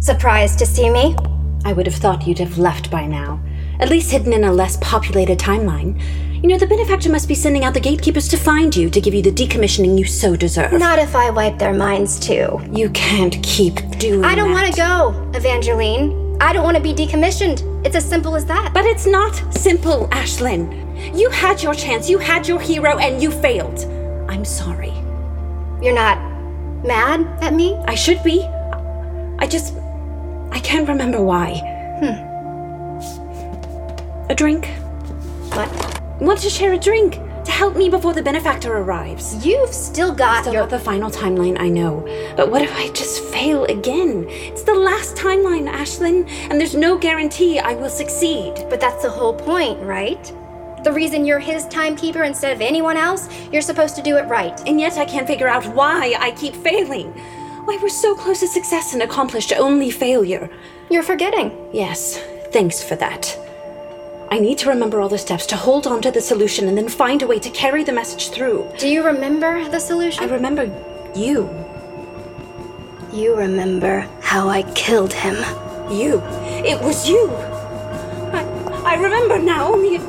Surprised to see me? I would have thought you'd have left by now. At least hidden in a less populated timeline. You know, the benefactor must be sending out the gatekeepers to find you to give you the decommissioning you so deserve. Not if I wipe their minds too. You can't keep doing I don't want to go, Evangeline. I don't want to be decommissioned. It's as simple as that. But it's not simple, Ashlyn. You had your chance, you had your hero, and you failed. I'm sorry. You're not mad at me? I should be. I just. I can't remember why. Hmm. A drink? What? Want to share a drink to help me before the benefactor arrives? You've still got Still your. not the final timeline, I know. But what if I just fail again? It's the last timeline, Ashlyn, and there's no guarantee I will succeed. But that's the whole point, right? The reason you're his timekeeper instead of anyone else, you're supposed to do it right. And yet I can't figure out why I keep failing. We're so close to success and accomplished only failure. You're forgetting. Yes, thanks for that. I need to remember all the steps to hold on to the solution and then find a way to carry the message through. Do you remember the solution? I remember you. you remember how I killed him. You. It was you. I, I remember now, only it,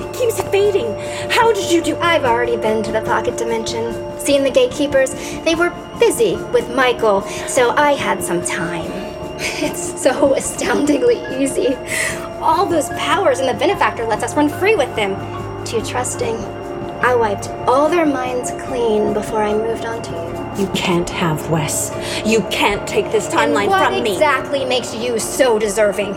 it keeps fading. How did you do I've already been to the pocket dimension, seen the gatekeepers. They were busy with Michael, so I had some time. It's so astoundingly easy. All those powers, and the benefactor lets us run free with them. Too trusting. I wiped all their minds clean before I moved on to you. You can't have Wes. You can't take this timeline from me. exactly makes you so deserving?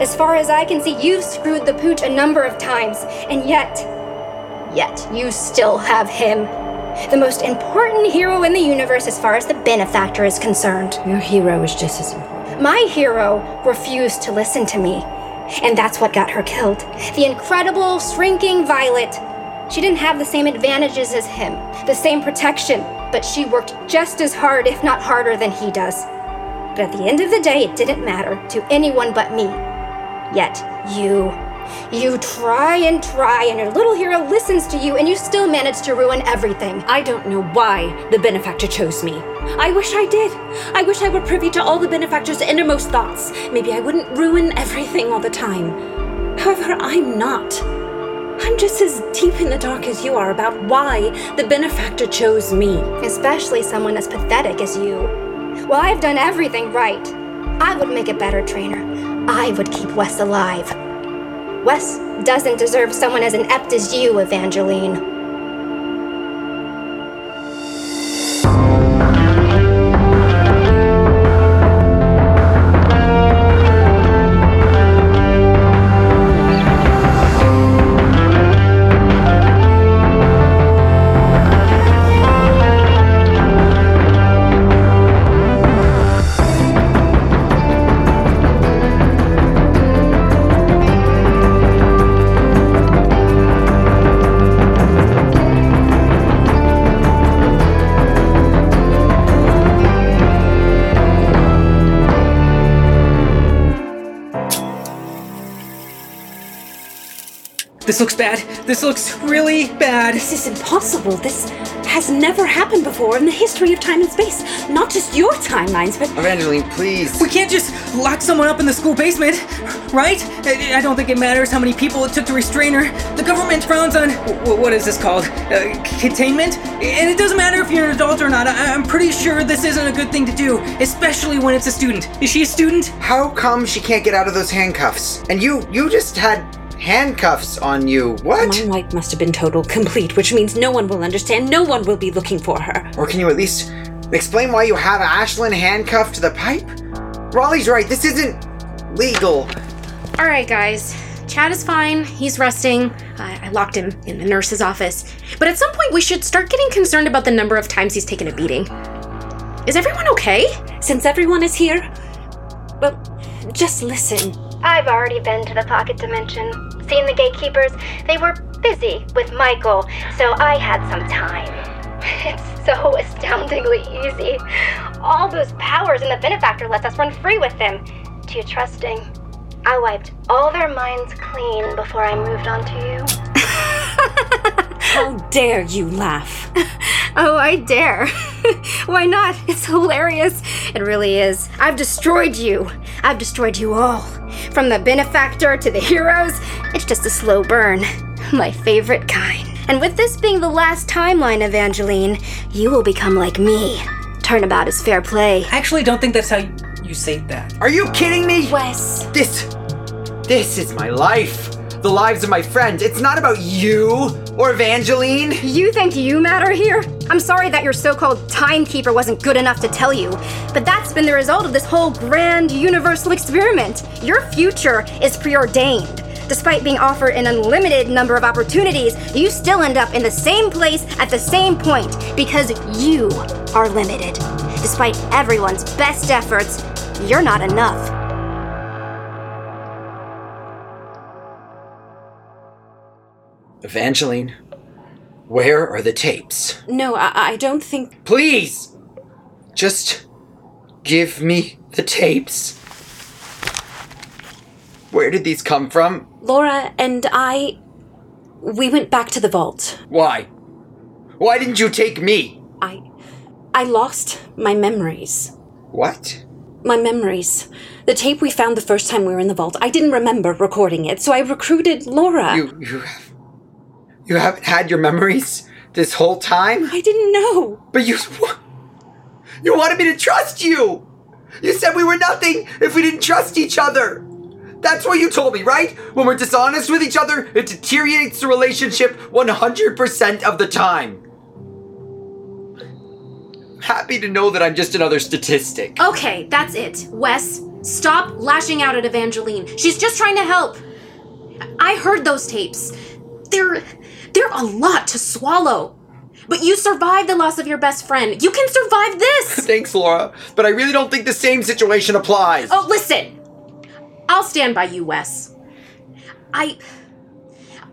As far as I can see, you've screwed the pooch a number of times, and yet, yet you still have him. The most important hero in the universe as far as the benefactor is concerned. Your hero is just as important. My hero refused to listen to me, and that's what got her killed. The incredible, shrinking Violet. She didn't have the same advantages as him, the same protection, but she worked just as hard, if not harder, than he does. But at the end of the day, it didn't matter to anyone but me. Yet, you. You try and try, and your little hero listens to you, and you still manage to ruin everything. I don't know why the benefactor chose me. I wish I did. I wish I were privy to all the benefactor's innermost thoughts. Maybe I wouldn't ruin everything all the time. However, I'm not. I'm just as deep in the dark as you are about why the benefactor chose me. especially someone as pathetic as you. Well, I've done everything right. I would make a better trainer. I would keep Wes alive. Wes doesn't deserve someone as inept as you, Evangeline. This looks bad. This looks really bad. This is impossible. This has never happened before in the history of time and space. Not just your timelines, but Evangeline, please. We can't just lock someone up in the school basement, right? I I don't think it matters how many people it took to restrain her. The government frowns on wh- what is this called? Uh, containment? And it doesn't matter if you're an adult or not. I- I'm pretty sure this isn't a good thing to do, especially when it's a student. Is she a student? How come she can't get out of those handcuffs? And you, you just had handcuffs on you. What? my wipe must have been total complete, which means no one will understand. No one will be looking for her. Or can you at least explain why you have Ashlyn handcuffed to the pipe? Raleigh's right. This isn't legal. All right, guys. Chad is fine. He's resting. I, I locked him in the nurse's office. But at some point, we should start getting concerned about the number of times he's taken a beating. Is everyone okay? Since everyone is here, well, just listen. I've already been to the pocket dimension, seen the gatekeepers. They were busy with Michael, so I had some time. It's so astoundingly easy. All those powers, and the benefactor lets us run free with them. Too trusting. I wiped all their minds clean before I moved on to you. How dare you laugh? Oh, I dare. Why not? It's hilarious. It really is. I've destroyed you. I've destroyed you all. From the benefactor to the heroes, it's just a slow burn. My favorite kind. And with this being the last timeline, Evangeline, you will become like me. Turnabout is fair play. I actually don't think that's how you, you say that. Are you kidding me? Wes. This. This is my life. The lives of my friends. It's not about you or Evangeline. You think you matter here? I'm sorry that your so called timekeeper wasn't good enough to tell you, but that's been the result of this whole grand universal experiment. Your future is preordained. Despite being offered an unlimited number of opportunities, you still end up in the same place at the same point because you are limited. Despite everyone's best efforts, you're not enough. Evangeline, where are the tapes? No, I, I don't think. Please! Just give me the tapes. Where did these come from? Laura and I. We went back to the vault. Why? Why didn't you take me? I. I lost my memories. What? My memories. The tape we found the first time we were in the vault. I didn't remember recording it, so I recruited Laura. You you have you haven't had your memories this whole time? I didn't know. But you you wanted me to trust you. You said we were nothing if we didn't trust each other. That's what you told me, right? When we're dishonest with each other, it deteriorates the relationship 100% of the time. Happy to know that I'm just another statistic. Okay, that's it. Wes, stop lashing out at Evangeline. She's just trying to help. I heard those tapes. They're they're a lot to swallow. But you survived the loss of your best friend. You can survive this. Thanks, Laura, but I really don't think the same situation applies. Oh, listen. I'll stand by you, Wes. I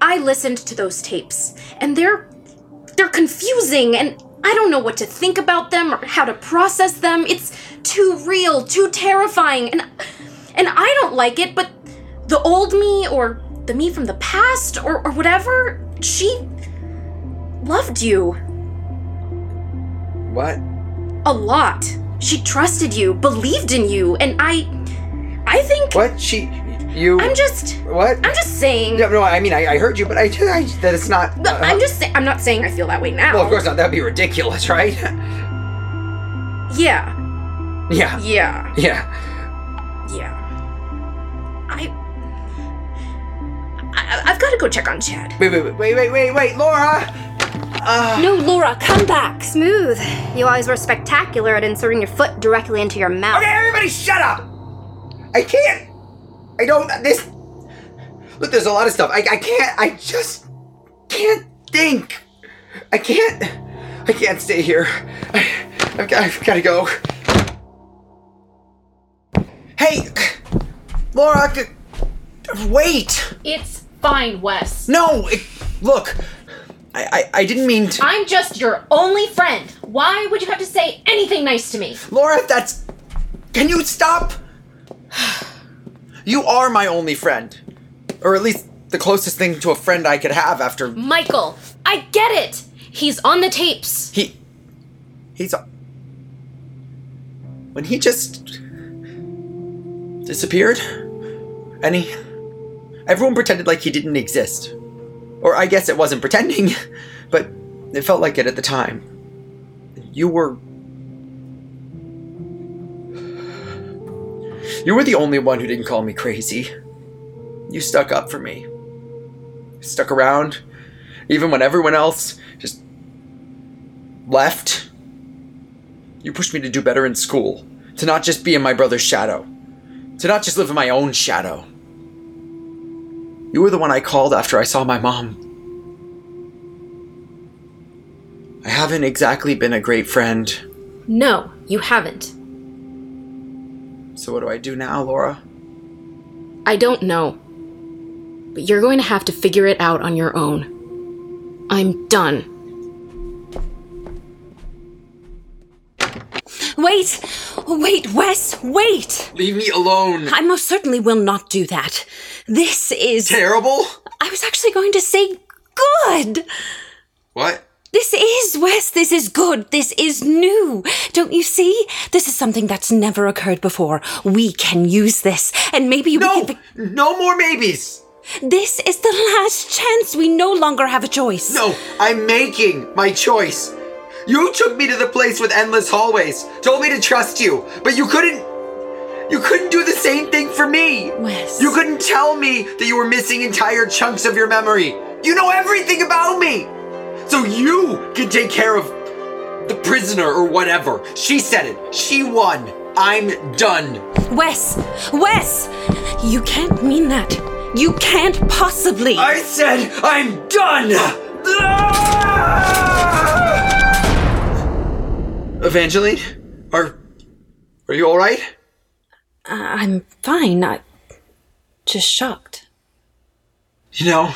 I listened to those tapes, and they're they're confusing and I don't know what to think about them or how to process them. It's too real, too terrifying, and and I don't like it, but the old me or the me from the past or, or whatever, she loved you What? a lot. She trusted you, believed in you, and I I think What? She. You. I'm just What? I'm just saying No, no, I mean, I, I heard you, but I, I that it's not. Uh, I'm just. I'm not saying I feel that way now. Well, of course not. That'd be ridiculous, right? Yeah, yeah. yeah, Yeah. yeah. I I've got to go check on Chad. Wait, wait, wait, wait, wait, wait, Laura! Uh, No, Laura, come back. Smooth. You always were spectacular at inserting your foot directly into your mouth. okay, everybody shut up! I can't! I don't. This. Look, there's a lot of stuff. I, I can't. I just can't think. I can't. I can't stay here. I, I've, got, I've got to go. Hey! Laura, g- wait! It's fine, Wes. No! It, look! I, I, I didn't mean to. I'm just your only friend. Why would you have to say anything nice to me? Laura, that's. Can you stop? You are my only friend. Or at least the closest thing to a friend I could have after Michael, I get it. He's on the tapes. he. He's. When he just. disappeared? And he. Everyone pretended like he didn't exist. Or I guess it wasn't pretending, but it felt like it at the time. You were. You were the only one who didn't call me crazy. You stuck up for me. Stuck around, even when everyone else just left. You pushed me to do better in school, to not just be in my brother's shadow, to not just live in my own shadow. You were the one I called after I saw my mom. I haven't exactly been a great friend. No, You haven't. So what do I do now, Laura? I don't know. But you're going to have to figure it out on your own. I'm done. Wait! Wait, Wes, wait! Leave me alone. I most certainly will not do that. This is. Terrible? I was actually going to say good! What? This is, Wes, this is good. This is new. Don't you see? This is something that's never occurred before. We can use this, and maybe we No! can. No more maybes! This is the last chance. We no longer have a choice. No, I'm making my choice. You took me to the place with endless hallways, told me to trust you, but you couldn't. You couldn't do the same thing for me. Wes. You couldn't tell me that you were missing entire chunks of your memory. You know everything about me. So you can take care of the prisoner or whatever. She said it. She won. I'm done. Wes! Wes! You can't mean that. You can't possibly. I said I'm done. Ah! Evangeline, are are you all right? Uh, I'm fine. I just shocked. You know,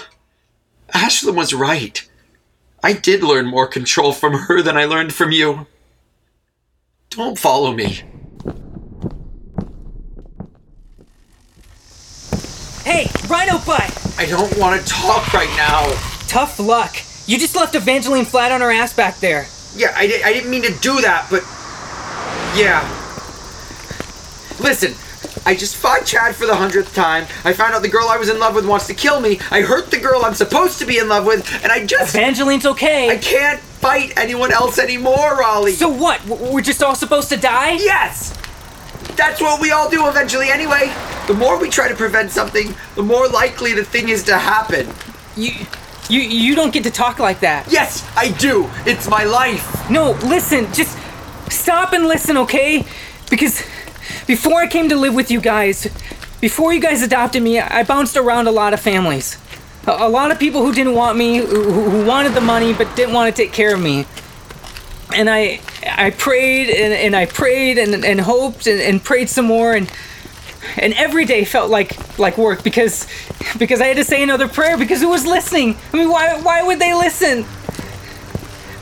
Ashlyn was right. I did learn more control from her than I learned from you. Don't follow me. Hey, Rhino Butt! I don't want to talk right now. Tough luck. You just left Evangeline flat on her ass back there. Yeah, I, I didn't mean to do that, but. Yeah. Listen, I just fought Chad for the hundredth time. I found out the girl I was in love with wants to kill me. I hurt the girl I'm supposed to be in love with, and I just. Evangeline's okay. I can't fight anyone else anymore, Raleigh. So what? W- We're just all supposed to die? Yes! That's what we all do eventually anyway. The more we try to prevent something, the more likely the thing is to happen. You, you, you don't get to talk like that. Yes, I do. It's my life. No, listen, just stop and listen, okay? Because before I came to live with you guys, before you guys adopted me, I bounced around a lot of families. A, a lot of people who didn't want me, who, who wanted the money but didn't want to take care of me. And I, I prayed and, and I prayed and, and hoped and, and prayed some more and and every day felt like like work because because I had to say another prayer because who was listening? I mean, why why would they listen?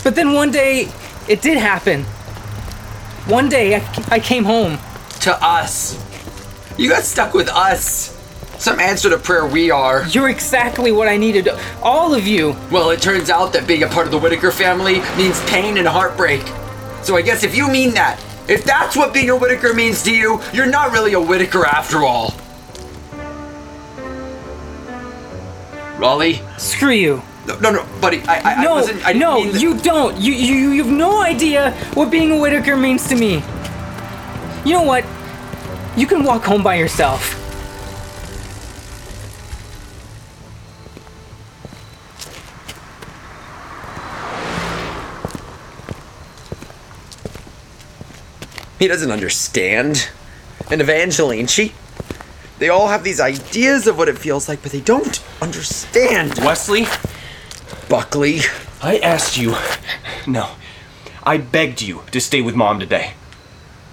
But then one day, it did happen. One day, I, I came home. To us. You got stuck with us. Some answer to prayer we are. You're exactly what I needed. All of you. Well, it turns out that being a part of the Whitaker family means pain and heartbreak. So I guess if you mean that, if that's what being a Whitaker means to you, you're not really a Whitaker after all. Raleigh? Screw you. No, no, no, buddy. I, I, I No, wasn't. I no, you don't. You, you, you have no idea what being a Whitaker means to me. You know what? You can walk home by yourself. He doesn't understand. And Evangeline, she. They all have these ideas of what it feels like, but they don't understand. Wesley, Buckley. I asked you. No. I begged you to stay with mom today.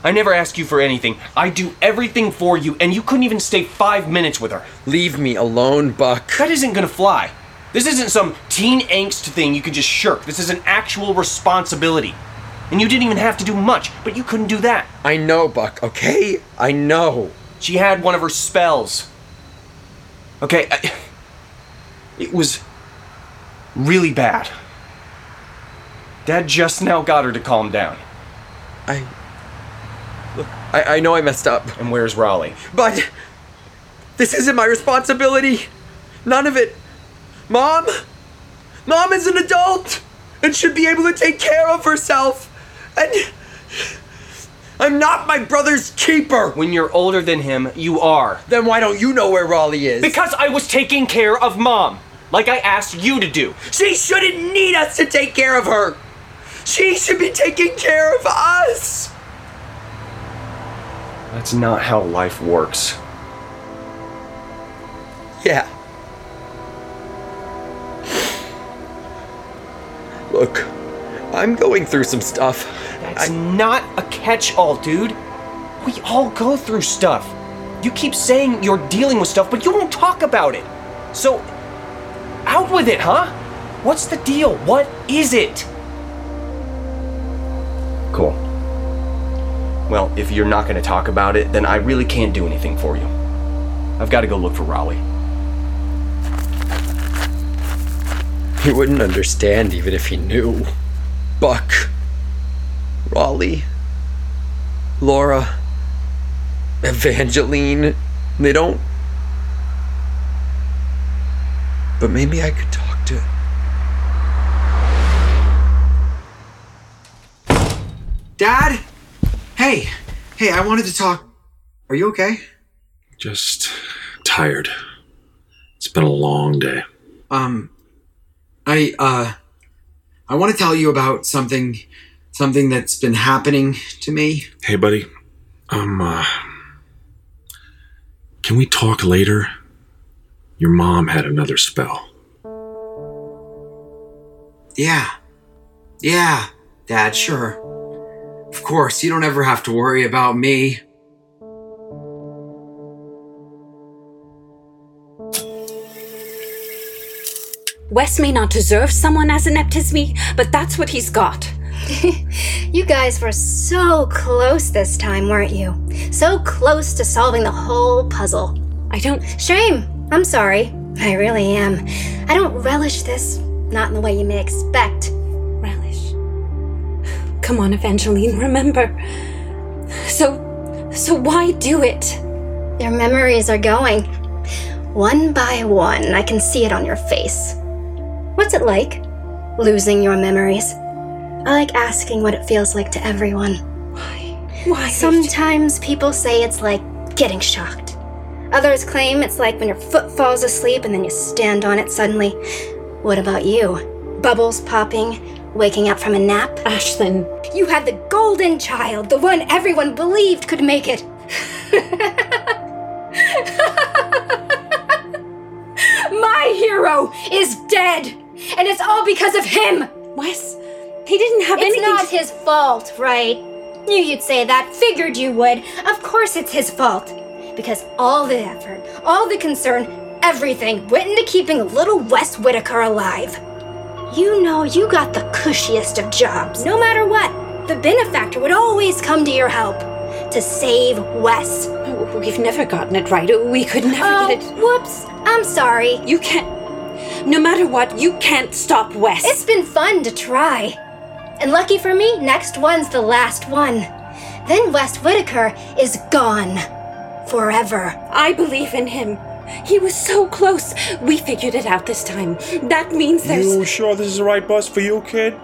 I never ask you for anything. I do everything for you, and you couldn't even stay five minutes with her. Leave me alone, Buck. That isn't gonna fly. This isn't some teen angst thing you can just shirk. This is an actual responsibility. And you didn't even have to do much, but you couldn't do that. I know, Buck, okay? I know. She had one of her spells. Okay, I, it was really bad. Dad just now got her to calm down. I. Look, I, I know I messed up, And where's Raleigh? but. This isn't my responsibility. None of it. Mom? Mom is an adult and should be able to take care of herself. And. I'm not my brother's keeper. When you're older than him, you are. Then why don't you know where Raleigh is? Because I was taking care of mom, like I asked you to do. She shouldn't need us to take care of her. She should be taking care of us. That's not how life works. Yeah. Look, I'm going through some stuff, That's not a catch all, dude. We all go through stuff. You keep saying you're dealing with stuff, but you won't talk about it. So, out with it, huh? What's the deal? What is it? Cool. Well, if you're not going to talk about it, then I really can't do anything for you. I've got to go look for Raleigh. He wouldn't understand even if he knew. Buck, Raleigh, Laura, Evangeline, they don't. But maybe I could talk to. Dad? Hey, hey, I wanted to talk. Are you okay? Just tired. It's been a long day. Um, I, uh, I want to tell you about something, something that's been happening to me. Hey, buddy. Um, uh, can we talk later? Your mom had another spell. Yeah. Yeah, Dad, sure. Of course, you don't ever have to worry about me. Wes may not deserve someone as inept as me, but that's what he's got. You guys were so close this time, weren't you? So close to solving the whole puzzle. I don't. Shame. I'm sorry. I really am. I don't relish this. Not in the way you may expect. relish. Come on, Evangeline, remember. So. So why do it? Your memories are going. One by one, I can see it on your face. What's it like? Losing your memories. I like asking what it feels like to everyone. Why? Why? Sometimes people say it's like getting shocked. Others claim it's like when your foot falls asleep and then you stand on it suddenly. What about you? Bubbles popping, waking up from a nap? Ashlyn, You had the golden child, the one everyone believed could make it. My hero is dead, and it's all because of him. Wes, he didn't have It's anything. not to- his fault, right? Knew you'd say that, figured you would. Of course it's his fault. Because all the effort, all the concern, everything went into keeping little Wes Whitaker alive. You know you got the cushiest of jobs. No matter what, the benefactor would always come to your help. To save Wes. We've never gotten it right. We could never Oh, get it. whoops. I'm sorry. You can't. No matter what, you can't stop Wes. It's been fun to try. And lucky for me, next one's the last one. Then Wes Whitaker is gone. Forever. I believe in him. He was so close. We figured it out this time. That means there's. You sure this is the right bus for you, kid?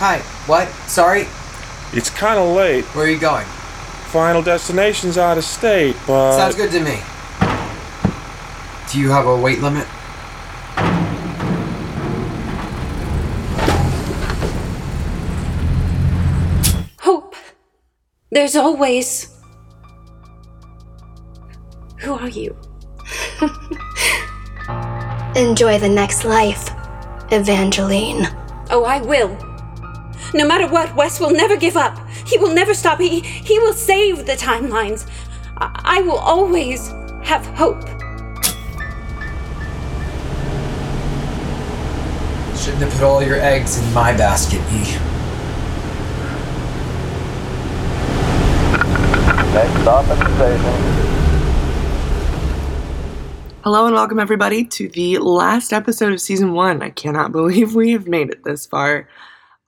Hi, what? Sorry? It's kind of late. Where are you going? Final destination's out of state, but. Sounds good to me. Do you have a weight limit? Hope. There's always. Who are you? Enjoy the next life, Evangeline. Oh, I will. No matter what, Wes will never give up. He will never stop. He, he will save the timelines. I, I will always have hope. Shouldn't have put all your eggs in my basket, E. stop at the station. Hello and welcome everybody to the last episode of season one. I cannot believe we have made it this far.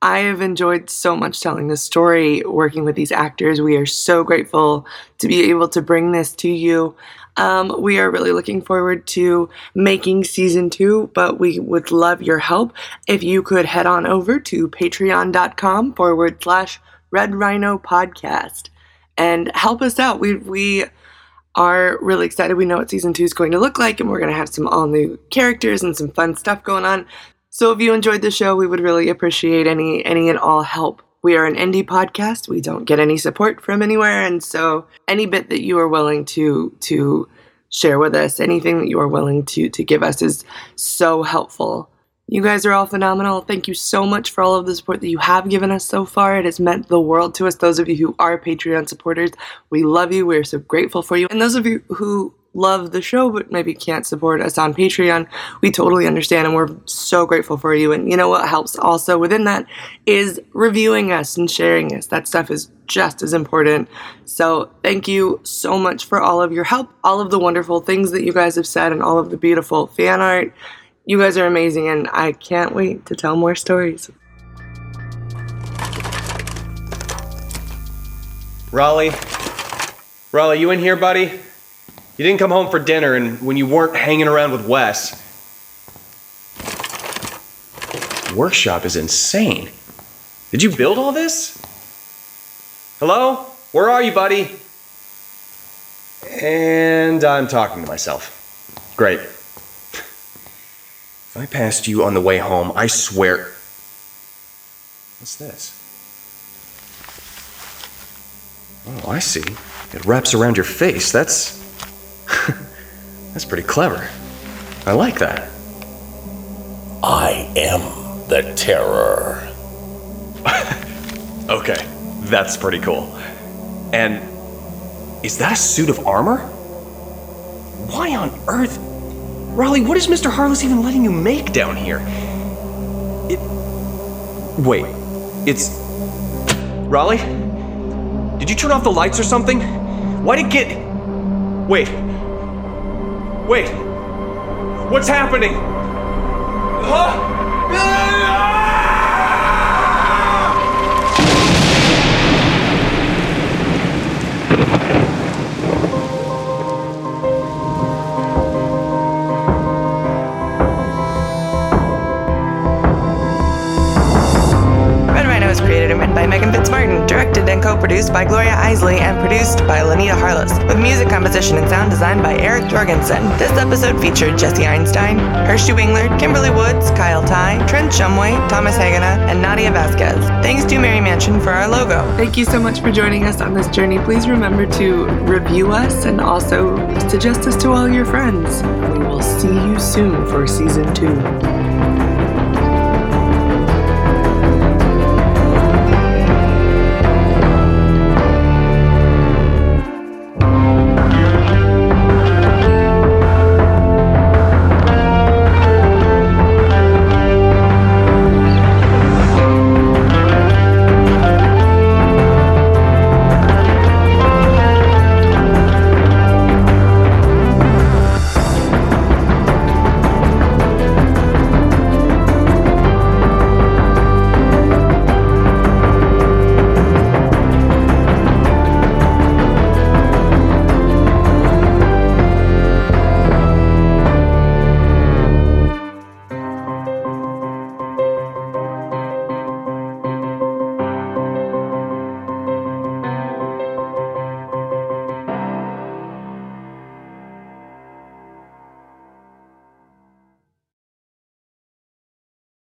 I have enjoyed so much telling this story, working with these actors. We are so grateful to be able to bring this to you. Um, we are really looking forward to making season two, but we would love your help if you could head on over to patreon.com forward slash red rhino podcast and help us out. We, we, are really excited. We know what season two is going to look like, and we're going to have some all new characters and some fun stuff going on. So if you enjoyed the show, we would really appreciate any any and all help. We are an indie podcast. We don't get any support from anywhere, and so any bit that you are willing to to share with us, anything that you are willing to to give us is so helpful. You guys are all phenomenal. Thank you so much for all of the support that you have given us so far. It has meant the world to us. Those of you who are Patreon supporters, we love you. We're so grateful for you. And those of you who love the show but maybe can't support us on Patreon, we totally understand and we're so grateful for you. And you know what helps also within that is reviewing us and sharing us. That stuff is just as important. So thank you so much for all of your help, all of the wonderful things that you guys have said, and all of the beautiful fan art. You guys are amazing, and I can't wait to tell more stories. Raleigh? Raleigh, you in here, buddy? You didn't come home for dinner and when you weren't hanging around with Wes. Workshop is insane. Did you build all this? Hello? Where are you, buddy? And I'm talking to myself. Great. I passed you on the way home, I swear. What's this? Oh, I see. It wraps around your face. That's. That's pretty clever. I like that. I am the terror. Okay, that's pretty cool. And is that a suit of armor? Why on earth? Raleigh, what is Mr. Harless even letting you make down here? It. Wait, it's. Raleigh? Did you turn off the lights or something? Why'd it get. Wait. Wait. What's happening? Huh? Created and written by Meghan Fitzmartin, directed and co-produced by Gloria Iseli, and produced by La Nita Harless, with music composition and sound design by Erik Jorgensen. This episode featured Jesse Einstein, Hershey Wingler, Kimberly Woods, Kyle Ty, Trent Shumway, Thomas Hagena, and Nadia Vasquez. Thanks to Mary Manchin for our logo. Thank you so much for joining us on this journey. Please remember to review us and also suggest us to all your friends. We will see you soon for season two.